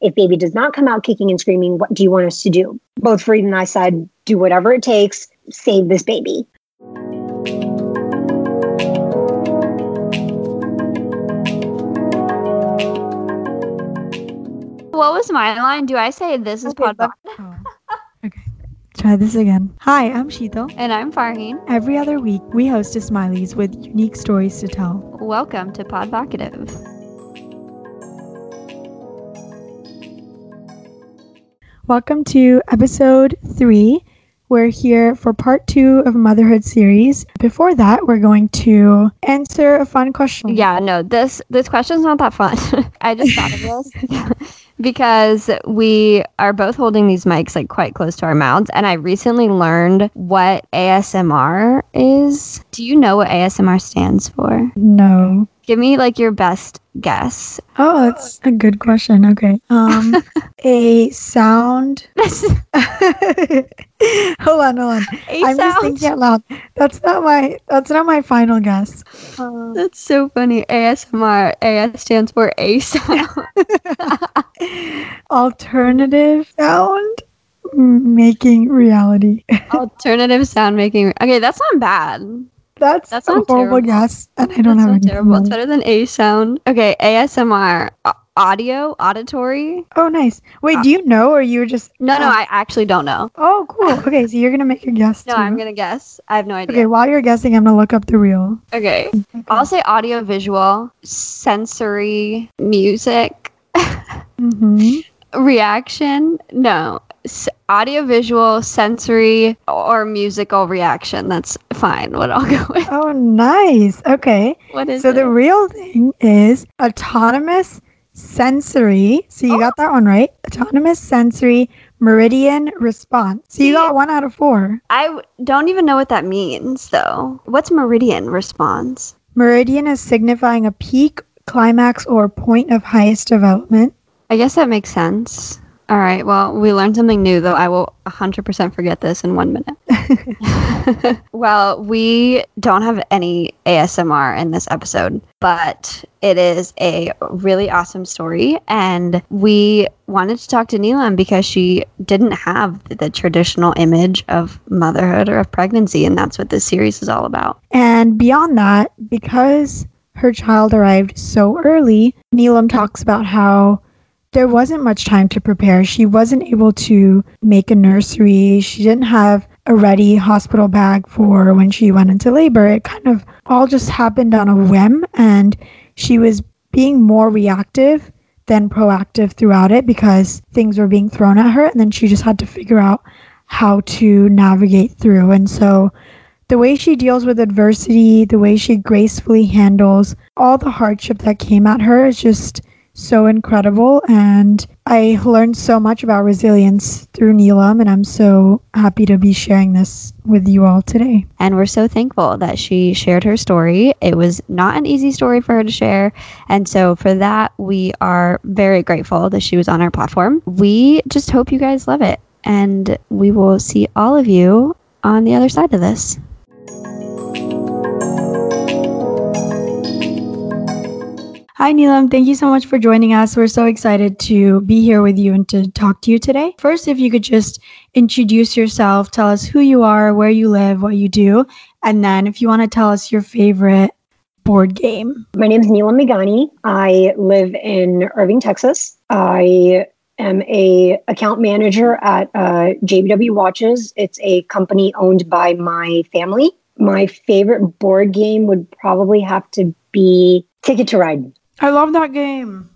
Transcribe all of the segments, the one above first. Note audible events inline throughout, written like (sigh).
If baby does not come out kicking and screaming, what do you want us to do? Both Fareed and I said, do whatever it takes, save this baby. What was my line? Do I say this is Okay, pod? oh, okay. Try this again. Hi, I'm Sheetal. And I'm Farheen. Every other week, we host a Ismailis with unique stories to tell. Welcome to Podvocative. Welcome to episode three. We're here for part two of Motherhood series. Before that, we're going to answer a fun question. Yeah, no, this this question's not that fun. (laughs) I just thought of this (laughs) because we are both holding these mics like quite close to our mouths, and I recently learned what ASMR is. Do you know what ASMR stands for? No. Give me like your best guess. Oh, that's a good question. Okay. Um, (laughs) a sound. (laughs) (laughs) hold on, hold on. A I'm just thinking out loud. That's not my. That's not my final guess. Um, That's so funny. ASMR. AS stands for A sound. alternative sound making reality. Alternative sound making. Okay, that's not bad. That's, That's a not horrible terrible. guess, and I don't That's have not terrible. It's better than A sound. Okay, ASMR. A- audio, auditory. Oh, nice. Wait, Uh, do you know, or you were just? No, no, Oh. I actually don't know. Oh, cool. Okay, so you're gonna make your guess. No, too. I'm gonna guess. I have no idea. Okay, while you're guessing, I'm gonna look up the real. Okay, I'll say audio, visual, sensory, music, (laughs) Mm-hmm. reaction. No, S- audio, visual, sensory, or musical reaction. That's fine. What I'll (laughs) go with. Oh, nice. Okay. What is So it? the real thing is autonomous sensory. So you got that one right. Autonomous sensory meridian response. So you got one out of four. I w- don't even know what that means, though. What's meridian response? Meridian is signifying a peak, climax, or point of highest development. I guess that makes sense. All right. Well, we learned something new, though. I will 100% forget this in one minute. (laughs) (laughs) well, we don't have any ASMR in this episode, but it is a really awesome story. And we wanted to talk to Neelam because she didn't have the traditional image of motherhood or of pregnancy. And that's what this series is all about. And beyond that, because her child arrived so early, Neelam talks about how there wasn't much time to prepare. She wasn't able to make a nursery. She didn't have a ready hospital bag for when she went into labor. It kind of all just happened on a whim, and she was being more reactive than proactive throughout it because things were being thrown at her, and then she just had to figure out how to navigate through. And so the way she deals with adversity, the way she gracefully handles all the hardship that came at her is just so incredible. And I learned so much about resilience through Neelam, and I'm so happy to be sharing this with you all today. And we're so thankful that she shared her story. It was not an easy story for her to share. And so, for that, we are very grateful that she was on our platform. We just hope you guys love it. And we will see all of you on the other side of this. Hi, Neelam. Thank you so much for joining us. We're so excited to be here with you and to talk to you today. First, if you could just introduce yourself, tell us who you are, where you live, what you do, and then if you want to tell us your favorite board game. My name is Neelam Megani. I live in Irving, Texas. I am a account manager at uh, JBW Watches. It's a company owned by my family. My favorite board game would probably have to be Ticket to Ride. I love that game.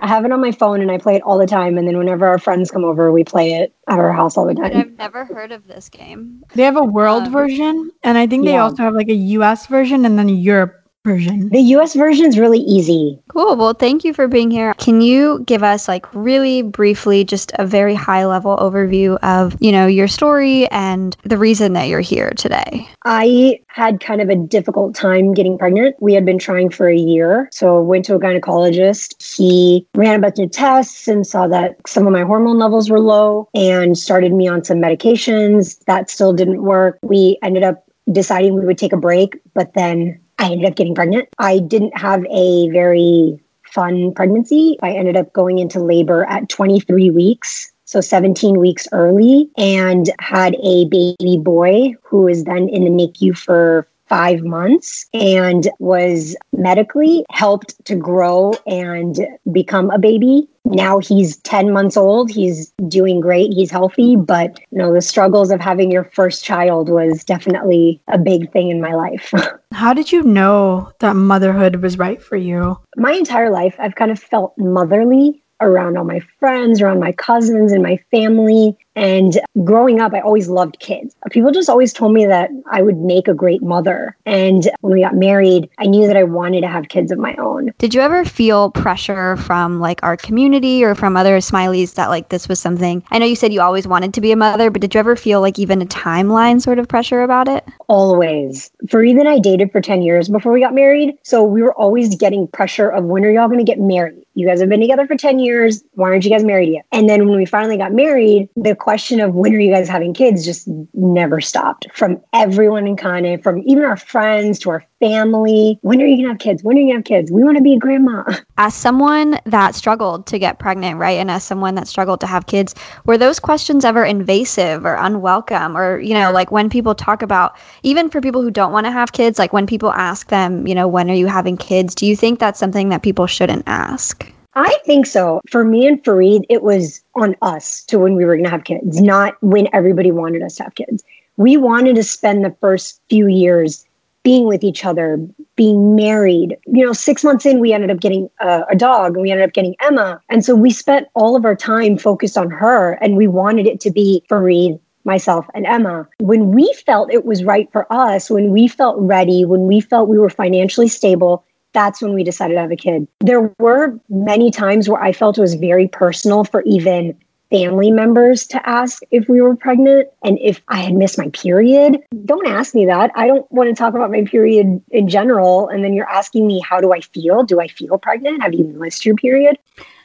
I have it on my phone and I play it all the time. And then whenever our friends come over, we play it at our house all the time. I've never heard of this game. They have a world um, version, and I think they yeah. also have like a US version and then a Europe version. The US version is really easy. Cool. Well, thank you for being here. Can you give us like really briefly just a very high level overview of, you know, your story and the reason that you're here today? I had kind of a difficult time getting pregnant. We had been trying for a year. So went to a gynecologist. He ran a bunch of tests and saw that some of my hormone levels were low and started me on some medications. That still didn't work. We ended up deciding we would take a break, but then I ended up getting pregnant. I didn't have a very fun pregnancy. I ended up going into labor at 23 weeks. So 17 weeks early, and had a baby boy who was then in the NICU for five months and was medically helped to grow and become a baby. Now he's 10 months old. He's doing great. He's healthy, but you know, the struggles of having your first child was definitely a big thing in my life. (laughs) How did you know that motherhood was right for you? My entire life, I've kind of felt motherly around all my friends, around my cousins and my family. And growing up, I always loved kids. People just always told me that I would make a great mother. And when we got married, I knew that I wanted to have kids of my own. Did you ever feel pressure from like our community or from other Ismailis that like this was something? I know you said you always wanted to be a mother, but did you ever feel like even a timeline sort of pressure about it? Always. Fareed and I dated for 10 years before we got married. So we were always getting pressure of when are y'all going to get married? You guys have been together for 10 years. Why aren't you guys married yet? And then when we finally got married, the question of when are you guys having kids just never stopped from everyone in Kane, from even our friends to our family. When are you gonna have kids? When are you gonna have kids? We want to be a grandma. (laughs) As someone that struggled to get pregnant, right, and as someone that struggled to have kids, were those questions ever invasive or unwelcome? Or you know, like when people talk about, even for people who don't want to have kids, like when people ask them, you know, when are you having kids? Do you think that's something that people shouldn't ask? I think so. For me and Fareed, it was on us to when we were going to have kids, not when everybody wanted us to have kids. We wanted to spend the first few years being with each other, being married. You know, six months in, we ended up getting a, a dog and we ended up getting Emma. And so we spent all of our time focused on her and we wanted it to be Fareed, myself, and Emma. When we felt it was right for us, when we felt ready, when we felt we were financially stable, that's when we decided to have a kid. There were many times where I felt it was very personal for even family members to ask if we were pregnant and if I had missed my period. Don't ask me that. I don't want to talk about my period in general. And then you're asking me, how do I feel? Do I feel pregnant? Have you missed your period?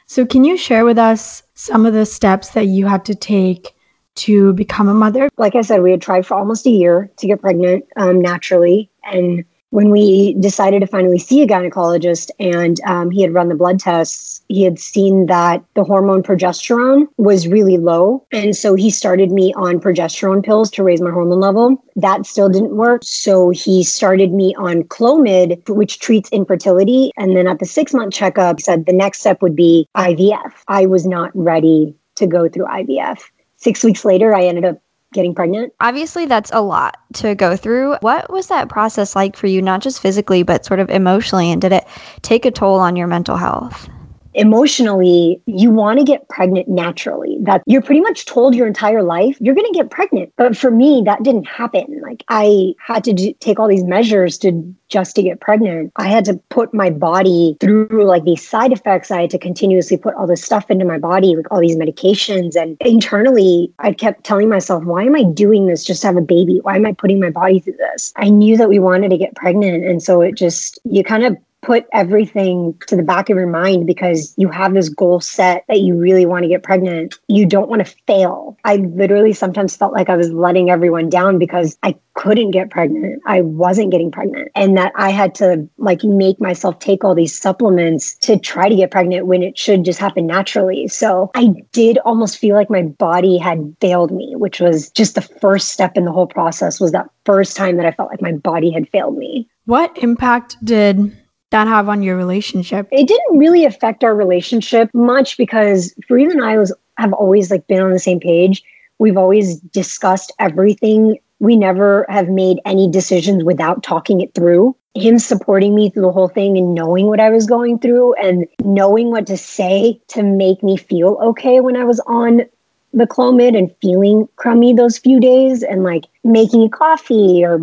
So, can you share with us some of the steps that you had to take to become a mother? Like I said, we had tried for almost a year to get pregnant um, naturally. And when we decided to finally see a gynecologist and um, he had run the blood tests, he had seen that the hormone progesterone was really low. And so he started me on progesterone pills to raise my hormone level. That still didn't work. So he started me on Clomid, which treats infertility. And then at the six month checkup, he said the next step would be IVF. I was not ready to go through IVF. Six weeks later, I ended up getting pregnant. Obviously, that's a lot to go through. What was that process like for you, not just physically, but sort of emotionally? And did it take a toll on your mental health? Emotionally, you want to get pregnant naturally. That you're pretty much told your entire life you're going to get pregnant. But for me, that didn't happen. Like I had to do, take all these measures to just to get pregnant. I had to put my body through like these side effects. I had to continuously put all this stuff into my body, like all these medications. And internally, I kept telling myself, why am I doing this just to have a baby? Why am I putting my body through this? I knew that we wanted to get pregnant. And so it just, you kind of put everything to the back of your mind because you have this goal set that you really want to get pregnant. You don't want to fail. I literally sometimes felt like I was letting everyone down because I couldn't get pregnant. I wasn't getting pregnant. And that I had to like make myself take all these supplements to try to get pregnant when it should just happen naturally. So I did almost feel like my body had failed me, which was just the first step in the whole process was that first time that I felt like my body had failed me. What impact did that have on your relationship? It didn't really affect our relationship much because Fareed and I was have always like been on the same page. We've always discussed everything. We never have made any decisions without talking it through. Him supporting me through the whole thing and knowing what I was going through and knowing what to say to make me feel okay when I was on the Clomid and feeling crummy those few days and like making coffee or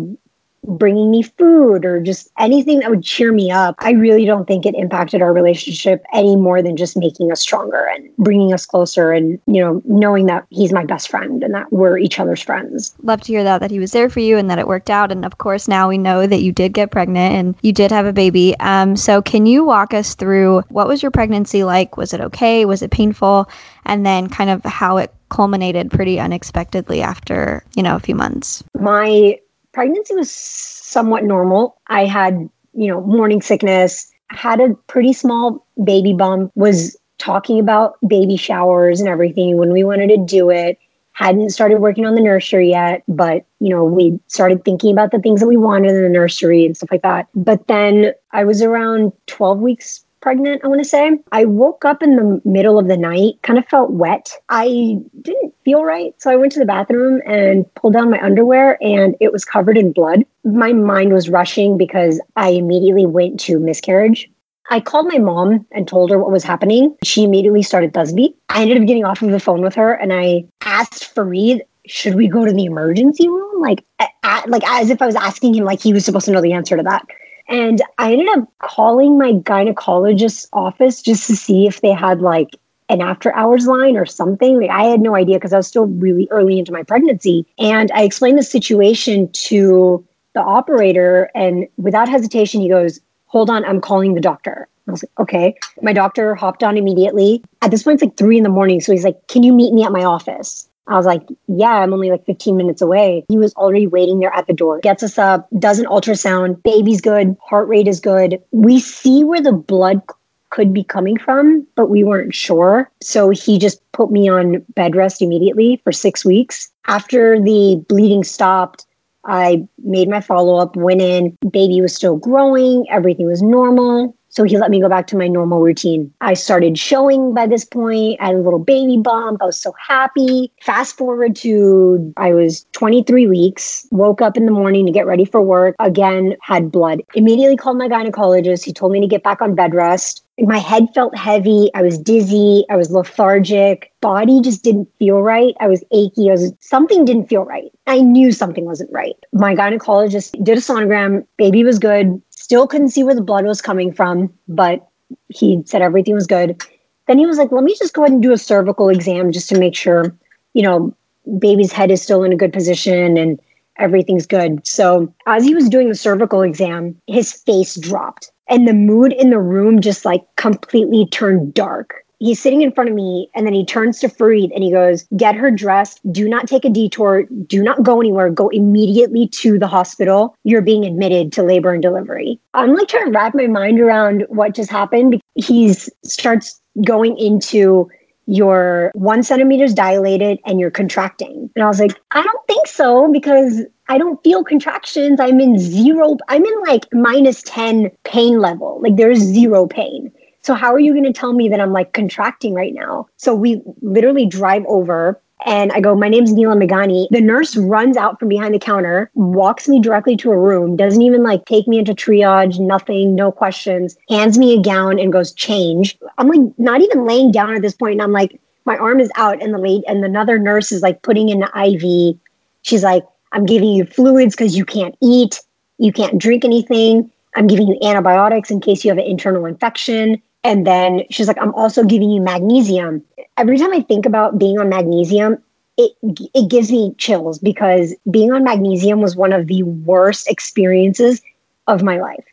bringing me food or just anything that would cheer me up, I really don't think it impacted our relationship any more than just making us stronger and bringing us closer and, you know, knowing that he's my best friend and that we're each other's friends. Love to hear that, that he was there for you and that it worked out. And of course, now we know that you did get pregnant and you did have a baby. Um, so can you walk us through what was your pregnancy like? Was it okay? Was it painful? And then kind of how it culminated pretty unexpectedly after, you know, a few months. My pregnancy was somewhat normal. I had, you know, morning sickness, had a pretty small baby bump, was talking about baby showers and everything when we wanted to do it. Hadn't started working on the nursery yet, but you know, we started thinking about the things that we wanted in the nursery and stuff like that. But then I was around 12 weeks pregnant, I want to say. I woke up in the middle of the night, kind of felt wet. I didn't feel right. So I went to the bathroom and pulled down my underwear and it was covered in blood. My mind was rushing because I immediately went to miscarriage. I called my mom and told her what was happening. She immediately started tasbih. I ended up getting off of the phone with her and I asked Fareed, should we go to the emergency room? Like, at, like as if I was asking him, like he was supposed to know the answer to that. And I ended up calling my gynecologist's office just to see if they had like an after hours line or something. Like I had no idea because I was still really early into my pregnancy. And I explained the situation to the operator, and without hesitation, he goes, Hold on, I'm calling the doctor. I was like, okay. My doctor hopped on immediately. At this point, it's like three in the morning. So he's like, Can you meet me at my office? I was like, yeah, I'm only like 15 minutes away. He was already waiting there at the door. Gets us up, does an ultrasound. Baby's good. Heart rate is good. We see where the blood could be coming from, but we weren't sure. So he just put me on bed rest immediately for six weeks. After the bleeding stopped, I made my follow up, went in. Baby was still growing. Everything was normal. So he let me go back to my normal routine. I started showing by this point. I had a little baby bump. I was so happy. Fast forward to I was 23 weeks, woke up in the morning to get ready for work. Again, had blood. Immediately called my gynecologist. He told me to get back on bed rest. My head felt heavy. I was dizzy. I was lethargic. Body just didn't feel right. I was achy. I was something didn't feel right. I knew something wasn't right. My gynecologist did a sonogram. Baby was good Still couldn't see where the blood was coming from, but he said everything was good. Then he was like, let me just go ahead and do a cervical exam just to make sure, you know, baby's head is still in a good position and everything's good. So as he was doing the cervical exam, his face dropped and the mood in the room just like completely turned dark he's sitting in front of me and then he turns to Fareed and he goes, Get her dressed. Do not take a detour. Do not go anywhere. Go immediately to the hospital. You're being admitted to labor and delivery. I'm like trying to wrap my mind around what just happened. He starts going into your one centimeters dilated and you're contracting. And I was like, I don't think so because I don't feel contractions. I'm in zero, I'm in like minus 10 pain level. Like there's zero pain. So how are you going to tell me that I'm like contracting right now? So we literally drive over And I go, My name's Neelam Megani. The nurse runs out from behind the counter, walks me directly to a room, doesn't even like take me into triage, nothing, no questions, hands me a gown and goes, Change. I'm like, not even laying down at this point, And I'm like, my arm is out and the late and another nurse is like putting in the IV. She's like, I'm giving you fluids because you can't eat, you can't drink anything. I'm giving you antibiotics in case you have an internal infection. And then she's like, I'm also giving you magnesium. Every time I think about being on magnesium, it it gives me chills because being on magnesium was one of the worst experiences of my life.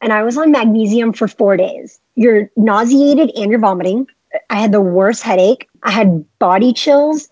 And I was on magnesium for 4 days. You're nauseated and you're vomiting. I had the worst headache. I had body chills,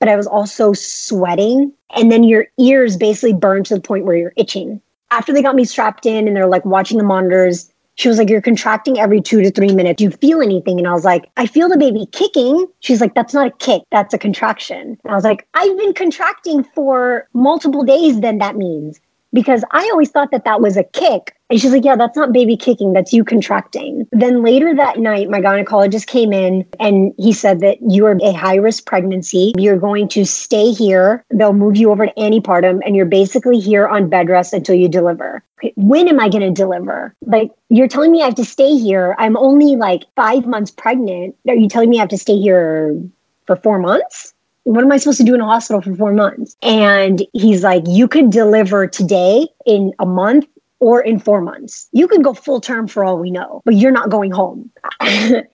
but I was also sweating. And then your ears basically burn to the point where you're itching. After they got me strapped in and they're like watching the monitors, she was like, You're contracting every two to three minutes. Do you feel anything? And I was like, I feel the baby kicking. She's like, That's not a kick, that's a contraction. And I was like, I've been contracting for multiple days, then that means because I always thought that that was a kick. And she's like, Yeah, that's not baby kicking, that's you contracting. Then later that night, my gynecologist came in and he said that you are a high risk pregnancy. You're going to stay here. They'll move you over to antepartum, and you're basically here on bed rest until you deliver. When am I going to deliver? Like, you're telling me I have to stay here. I'm only like five months pregnant. Are you telling me I have to stay here for four months? What am I supposed to do in a hospital for four months? And he's like, you could deliver today in a month or in four months. You could go full term for all we know, but you're not going home. (laughs)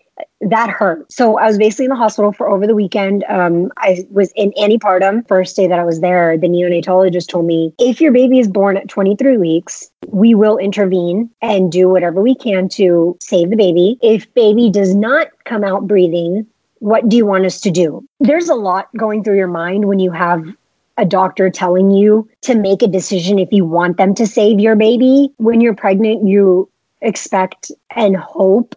that hurt. So I was basically in the hospital for over the weekend. Um, I was in antepartum. First day that I was there, the neonatologist told me if your baby is born at 23 weeks, we will intervene and do whatever we can to save the baby. If baby does not come out breathing, what do you want us to do? There's a lot going through your mind when you have a doctor telling you to make a decision if you want them to save your baby. When you're pregnant, you expect and hope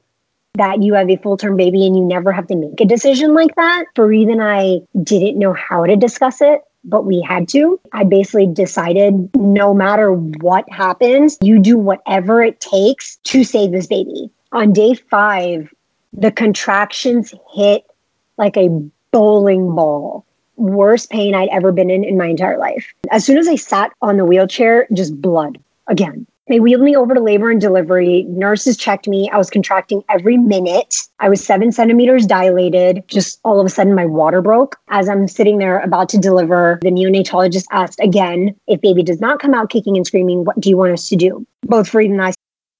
that you have a full term baby and you never have to make a decision like that. Fareed and I didn't know how to discuss it, but we had to. I basically decided no matter what happens, you do whatever it takes to save this baby. On day five, the contractions hit like a bowling ball. Worst pain I'd ever been in in my entire life. As soon as I sat on the wheelchair, just blood again. They wheeled me over to labor and delivery. Nurses checked me. I was contracting every minute. I was seven centimeters dilated. Just all of a sudden, my water broke. As I'm sitting there about to deliver, the neonatologist asked again if baby does not come out kicking and screaming, what do you want us to do? Both Fareed and I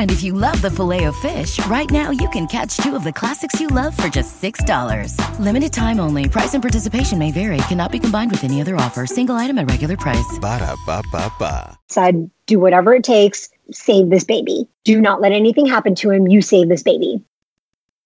And if you love the filet of fish, right now you can catch two of the classics you love for just $6. Limited time only. Price and participation may vary. Cannot be combined with any other offer. Single item at regular price. Ba da ba ba ba. Said, do whatever it takes, save this baby. Do not let anything happen to him. You save this baby.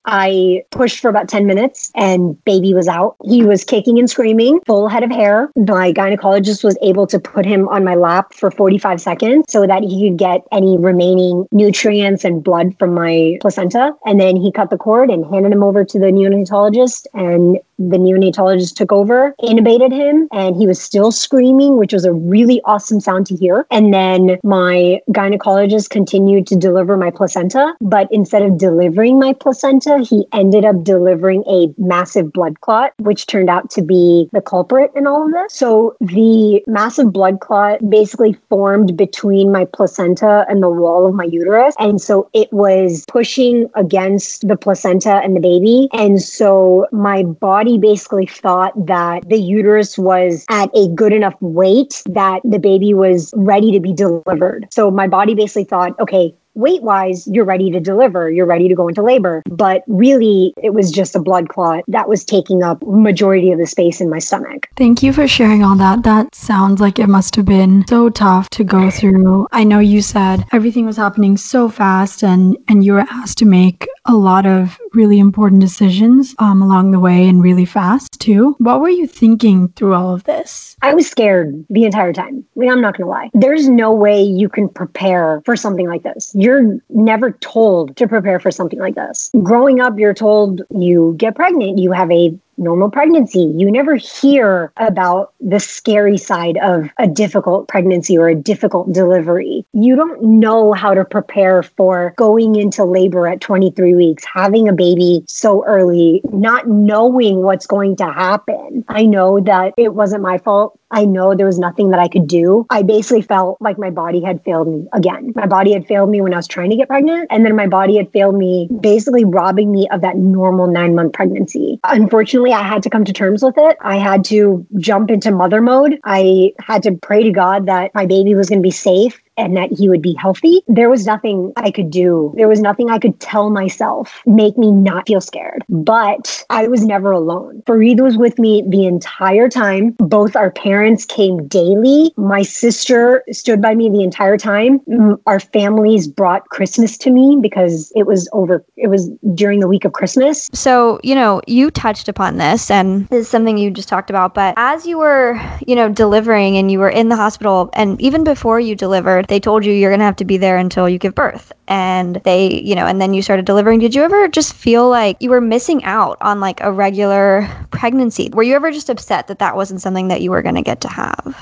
I pushed for about 10 minutes and baby was out. He was kicking and screaming, full head of hair. My gynecologist was able to put him on my lap for 45 seconds so that he could get any remaining nutrients and blood from my placenta. And then he cut the cord and handed him over to the neonatologist. And the neonatologist took over, intubated him, and he was still screaming, which was a really awesome sound to hear. And then my gynecologist continued to deliver my placenta, but instead of delivering my placenta, he ended up delivering a massive blood clot, which turned out to be the culprit in all of this. So the massive blood clot basically formed between my placenta and the wall of my uterus. And so it was pushing against the placenta and the baby. And so my body basically thought that the uterus was at a good enough weight that the baby was ready to be delivered. So my body basically thought, okay, weight wise, you're ready to deliver, you're ready to go into labor. But really, it was just a blood clot that was taking up majority of the space in my stomach. Thank you for sharing all that. That sounds like it must have been so tough to go through. I know you said everything was happening so fast and and you were asked to make a lot of really important decisions um, along the way and really fast too. What were you thinking through all of this? I was scared the entire time. I mean, I'm not going to lie. There's no way you can prepare for something like this. You're never told to prepare for something like this. Growing up, you're told you get pregnant, you have a normal pregnancy. You never hear about the scary side of a difficult pregnancy or a difficult delivery. You don't know how to prepare for going into labor at 23 weeks, having a baby so early, not knowing what's going to happen. I know that it wasn't my fault. I know there was nothing that I could do. I basically felt like my body had failed me again. My body had failed me when I was trying to get pregnant. And then my body had failed me, basically robbing me of that normal nine month pregnancy. Unfortunately, I had to come to terms with it. I had to jump into mother mode. I had to pray to God that my baby was going to be safe and that he would be healthy, there was nothing I could do. There was nothing I could tell myself make me not feel scared. But I was never alone. Farid was with me the entire time. Both our parents came daily. My sister stood by me the entire time. Our families brought Christmas to me because it was over, it was during the week of Christmas. So, you know, you touched upon this and this is something you just talked about, but as you were, you know, delivering and you were in the hospital and even before you delivered, they told you you're going to have to be there until you give birth and they you know and then you started delivering did you ever just feel like you were missing out on like a regular pregnancy were you ever just upset that that wasn't something that you were going to get to have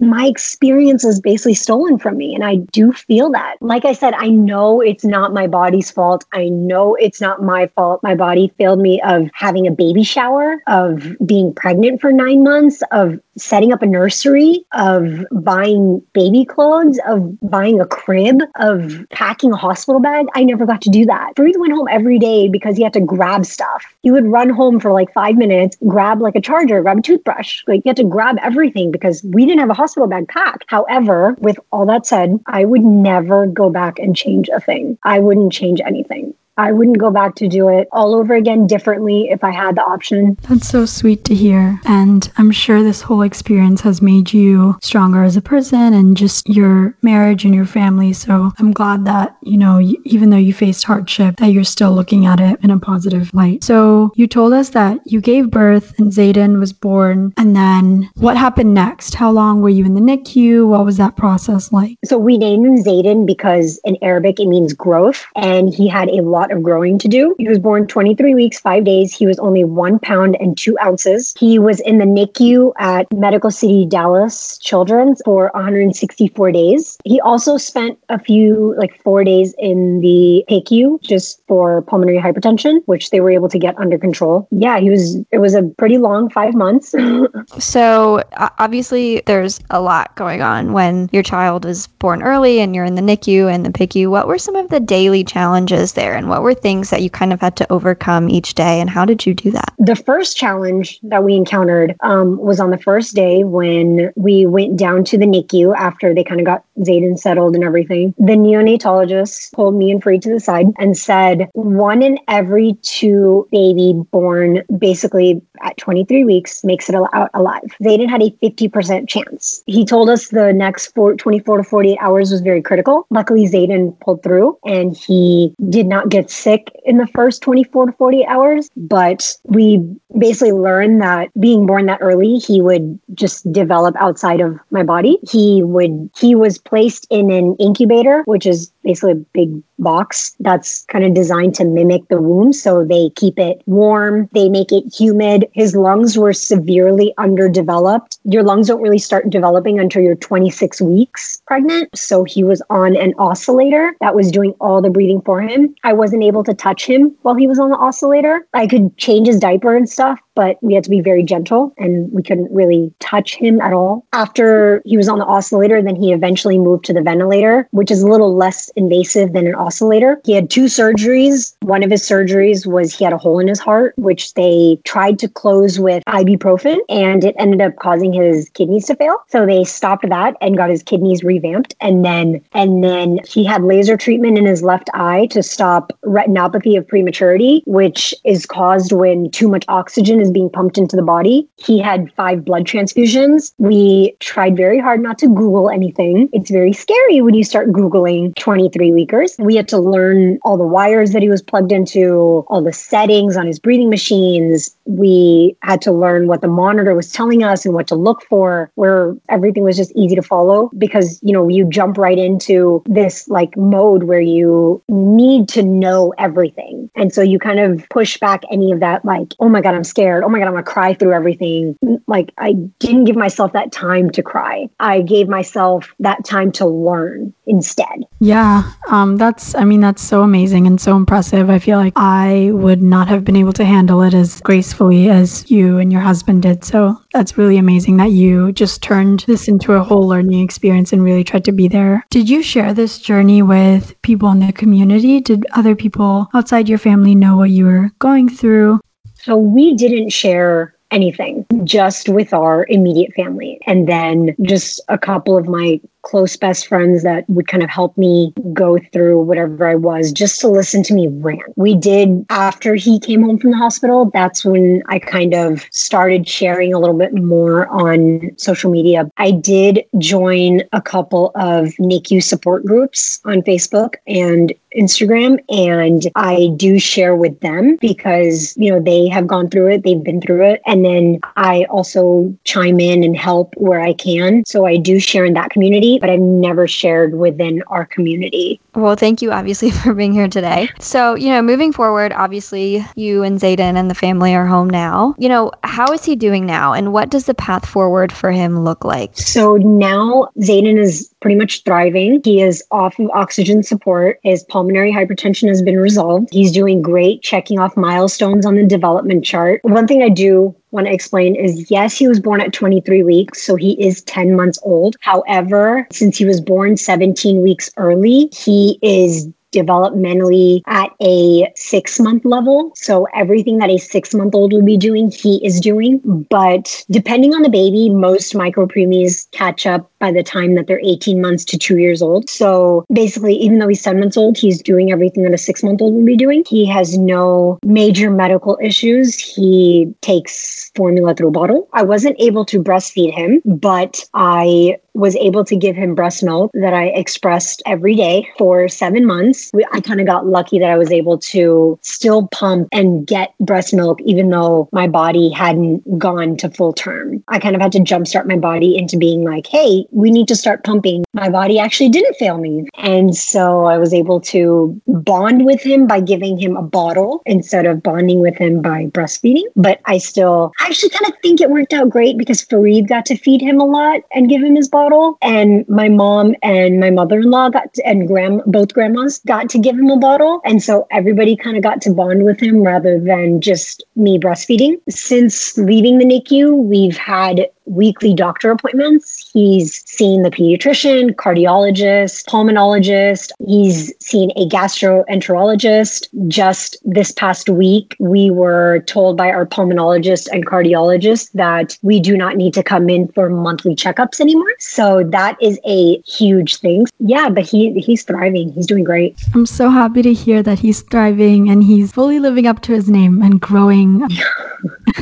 my experience is basically stolen from me. And I do feel that. Like I said, I know it's not my body's fault. I know it's not my fault. My body failed me of having a baby shower, of being pregnant for nine months, of setting up a nursery, of buying baby clothes, of buying a crib, of packing a hospital bag. I never got to do that. Farid went home every day because he had to grab stuff. He would run home for like five minutes, grab like a charger, grab a toothbrush. Like he had to grab everything because we didn't have a hospital bag packed. However, with all that said, I would never go back and change a thing. I wouldn't change anything. I wouldn't go back to do it all over again differently if I had the option. That's so sweet to hear. And I'm sure this whole experience has made you stronger as a person and just your marriage and your family. So I'm glad that, you know, even though you faced hardship, that you're still looking at it in a positive light. So you told us that you gave birth and Zayden was born. And then what happened next? How long were you in the NICU? What was that process like? So we named him Zayden because in Arabic it means growth. And he had a lot lot of growing to do. He was born 23 weeks, five days. He was only one pound and two ounces. He was in the NICU at Medical City Dallas Children's for 164 days. He also spent a few, like four days in the PICU just for pulmonary hypertension, which they were able to get under control. Yeah, he was, it was a pretty long five months. (laughs) so obviously, there's a lot going on when your child is born early and you're in the NICU and the PICU. What were some of the daily challenges there and what what were things that you kind of had to overcome each day, and how did you do that? The first challenge that we encountered um, was on the first day when we went down to the NICU after they kind of got Zayden settled and everything. The neonatologist pulled me and Fareed to the side and said, one in every two baby born basically at 23 weeks makes it out alive. Zayden had a 50% chance. He told us the next four, 24 to 48 hours was very critical. Luckily, Zayden pulled through and he did not get sick in the first 24 to 48 hours, but we basically learned that being born that early, he would just develop outside of my body. He would, he was placed in an incubator, which is basically a big box that's kind of designed to mimic the womb. So they keep it warm, they make it humid. His lungs were severely underdeveloped. Your lungs don't really start developing until you're 26 weeks pregnant. So he was on an oscillator that was doing all the breathing for him. I wasn't able to touch him while he was on the oscillator. I could change his diaper and stuff, but we had to be very gentle and we couldn't really touch him at all. After he was on the oscillator, then he eventually moved to the ventilator, which is a little less invasive than an oscillator. He had two surgeries. One of his surgeries was he had a hole in his heart, which they tried to close with ibuprofen, and it ended up causing his kidneys to fail. So they stopped that and got his kidneys revamped. And then and then he had laser treatment in his left eye to stop retinopathy of prematurity, which is caused when too much oxygen is is being pumped into the body. He had five blood transfusions. We tried very hard not to Google anything. It's very scary when you start Googling 23 weekers. We had to learn all the wires that he was plugged into, all the settings on his breathing machines. We had to learn what the monitor was telling us and what to look for, where everything was just easy to follow because, you know, you jump right into this like mode where you need to know everything. And so you kind of push back any of that, like, oh my God, I'm scared. Oh my God, I'm going to cry through everything. Like, I didn't give myself that time to cry. I gave myself that time to learn instead. Yeah. Um, that's, I mean, that's so amazing and so impressive. I feel like I would not have been able to handle it as gracefully as you and your husband did. So that's really amazing that you just turned this into a whole learning experience and really tried to be there. Did you share this journey with people in the community? Did other people outside your family know what you were going through? So we didn't share anything just with our immediate family. And then just a couple of my close best friends that would kind of help me go through whatever I was just to listen to me rant. We did after he came home from the hospital, that's when I kind of started sharing a little bit more on social media. I did join a couple of NICU support groups on Facebook and Instagram and I do share with them because you know they have gone through it, they've been through it and then I also chime in and help where I can. So I do share in that community but I've never shared within our community. Well, thank you obviously (laughs) for being here today. So, you know, moving forward, obviously you and Zayden and the family are home now. You know, how is he doing now and what does the path forward for him look like? So now Zayden is pretty much thriving. He is off of oxygen support. His pulmonary hypertension has been resolved. He's doing great, checking off milestones on the development chart. One thing I do want to explain is yes, he was born at 23 weeks, so he is 10 months old. However, since he was born 17 weeks early, he is developmentally at a six month level. So everything that a six month old would be doing, he is doing. But depending on the baby, most micro preemies catch up by the time that they're 18 months to two years old. So basically, even though he's seven months old, he's doing everything that a six month old would be doing. He has no major medical issues. He takes formula through a bottle. I wasn't able to breastfeed him, but I was able to give him breast milk that I expressed every day for seven months. I kind of got lucky that I was able to still pump and get breast milk, even though my body hadn't gone to full term. I kind of had to jumpstart my body into being like, hey, we need to start pumping. My body actually didn't fail me. And so I was able to bond with him by giving him a bottle instead of bonding with him by breastfeeding. But I still I actually kind of think it worked out great because Farid got to feed him a lot and give him his bottle bottle, and my mom and my mother in law got to, and grand both grandmas got to give him a bottle, and so everybody kind of got to bond with him rather than just me breastfeeding. Since leaving the NICU, we've had weekly doctor appointments. He's seen the pediatrician, cardiologist, pulmonologist. He's seen a gastroenterologist. Just this past week, we were told by our pulmonologist and cardiologist that we do not need to come in for monthly checkups anymore. So that is a huge thing. Yeah, but he he's thriving. He's doing great. I'm so happy to hear that he's thriving and he's fully living up to his name and growing. (laughs)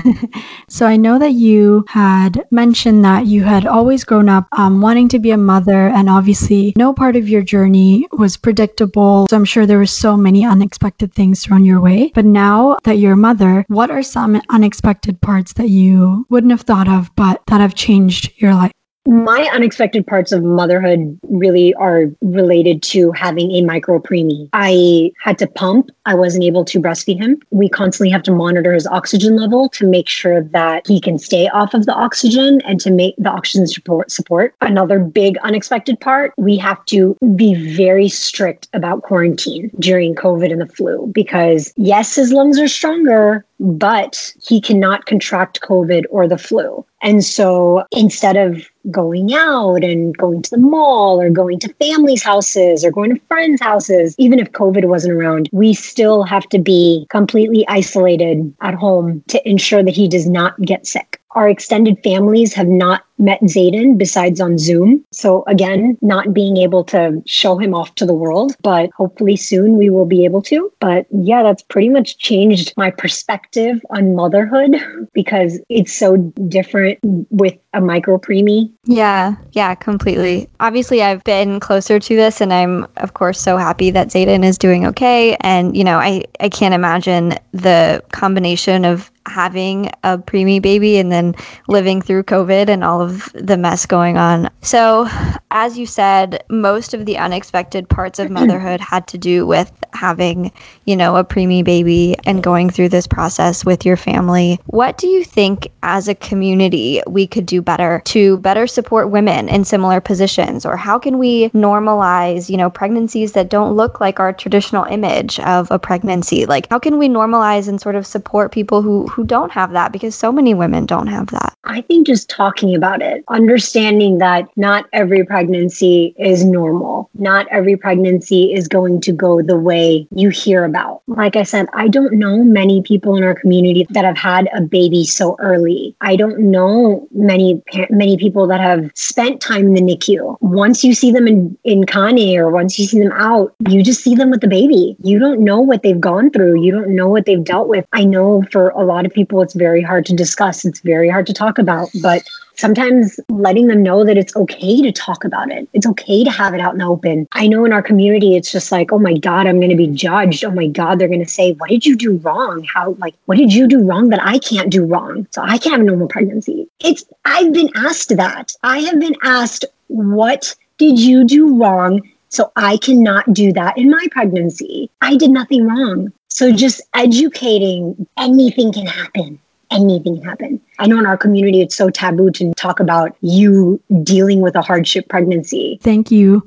(laughs) so I know that you had mentioned that you had always grown up um, wanting to be a mother, and obviously no part of your journey was predictable. So I'm sure there were so many unexpected things thrown your way. But now that you're a mother, what are some unexpected parts that you wouldn't have thought of, but that have changed your life? My unexpected parts of motherhood really are related to having a micro preemie. I had to pump. I wasn't able to breastfeed him. We constantly have to monitor his oxygen level to make sure that he can stay off of the oxygen and to make the oxygen support support. Another big unexpected part, we have to be very strict about quarantine during COVID and the flu because yes, his lungs are stronger, but he cannot contract COVID or the flu. And so instead of going out and going to the mall or going to families' houses or going to friends' houses, even if COVID wasn't around, we still have to be completely isolated at home to ensure that he does not get sick. Our extended families have not met Zayden besides on Zoom. So again, not being able to show him off to the world, but hopefully soon we will be able to. But yeah, that's pretty much changed my perspective on motherhood (laughs) because it's so different with a micro preemie. Yeah, yeah, completely. Obviously, I've been closer to this, and I'm, of course, so happy that Zayden is doing okay. And, you know, I, I can't imagine the combination of having a preemie baby and then living through COVID and all of the mess going on. So, as you said, most of the unexpected parts of (clears throat) motherhood had to do with having, you know, a preemie baby and going through this process with your family. What do you think as a community we could do better to better support women in similar positions or how can we normalize, you know, pregnancies that don't look like our traditional image of a pregnancy? Like how can we normalize and sort of support people who who don't have that because so many women don't have that. I think just talking about it, understanding that not every pregnancy is normal. Not every pregnancy is going to go the way you hear about. Like I said, I don't know many people in our community that have had a baby so early. I don't know many many people that have spent time in the NICU. Once you see them in in khane or once you see them out, you just see them with the baby. You don't know what they've gone through. You don't know what they've dealt with. I know for a lot of people it's very hard to discuss. It's very hard to talk about, but sometimes letting them know that it's okay to talk about it. It's okay to have it out in the open. I know in our community, it's just like, oh my God, I'm going to be judged. Oh my God, they're going to say, what did you do wrong? How, like, what did you do wrong that I can't do wrong? So I can't have a normal pregnancy. It's, I've been asked that. I have been asked, what did you do wrong? So I cannot do that in my pregnancy. I did nothing wrong. So just educating, anything can happen anything can happen. I know in our community it's so taboo to talk about you dealing with a hardship pregnancy. Thank you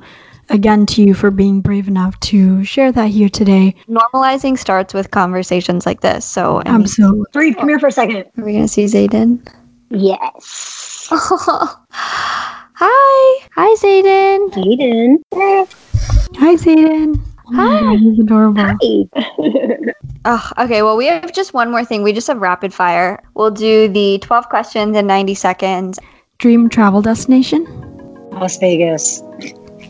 again to you for being brave enough to share that here today. Normalizing starts with conversations like this. So I absolutely. Breathe, come here for a second. Are we gonna see Zayden? Yes. (laughs) Oh. Hi. Hi, Zayden. Zayden. Hi, Zayden. Oh Hi. God, adorable. Hi. (laughs) oh, okay. Well, we have just one more thing. We just have rapid fire. We'll do the 12 questions in 90 seconds. Dream travel destination? Las Vegas.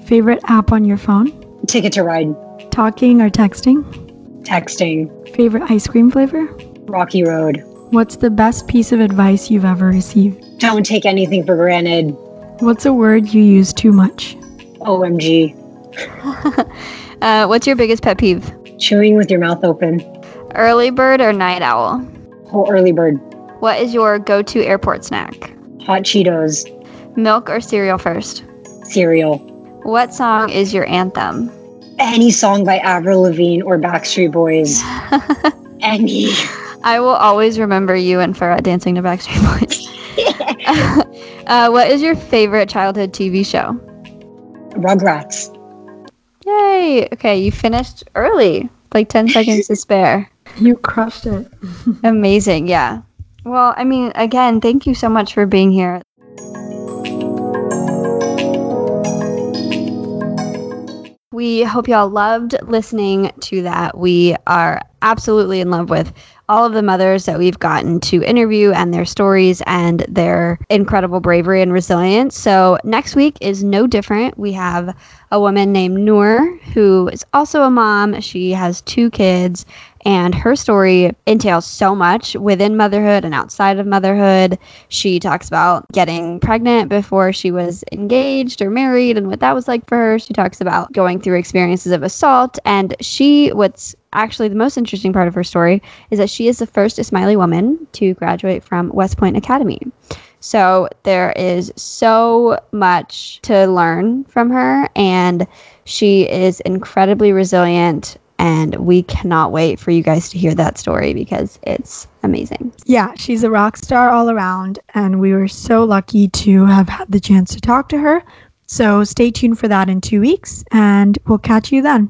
Favorite app on your phone? Ticket to ride. Talking or texting? Texting. Favorite ice cream flavor? Rocky Road. What's the best piece of advice you've ever received? Don't take anything for granted. What's a word you use too much? OMG. (laughs) uh, what's your biggest pet peeve? Chewing with your mouth open. Early bird or night owl? Oh, early bird. What is your go to airport snack? Hot Cheetos. Milk or cereal first? Cereal. What song is your anthem? Any song by Avril Lavigne or Backstreet Boys. (laughs) Any. I will always remember you and Farah dancing to Backstreet Boys. (laughs) uh, what is your favorite childhood TV show? Rugrats. Yay! Okay, you finished early, like 10 (laughs) seconds to spare. You crushed it. (laughs) Amazing, yeah. Well, I mean, again, thank you so much for being here. We hope y'all loved listening to that. We are absolutely in love with all of the mothers that we've gotten to interview and their stories and their incredible bravery and resilience. So, next week is no different. We have a woman named Noor who is also a mom. She has two kids And her story entails so much within motherhood and outside of motherhood. She talks about getting pregnant before she was engaged or married and what that was like for her. She talks about going through experiences of assault. And she, what's actually the most interesting part of her story is that she is the first Ismaili woman to graduate from West Point Academy. So there is so much to learn from her, and she is incredibly resilient. And we cannot wait for you guys to hear that story because it's amazing. Yeah, she's a rock star all around, and we were so lucky to have had the chance to talk to her. So stay tuned for that in two weeks, and we'll catch you then.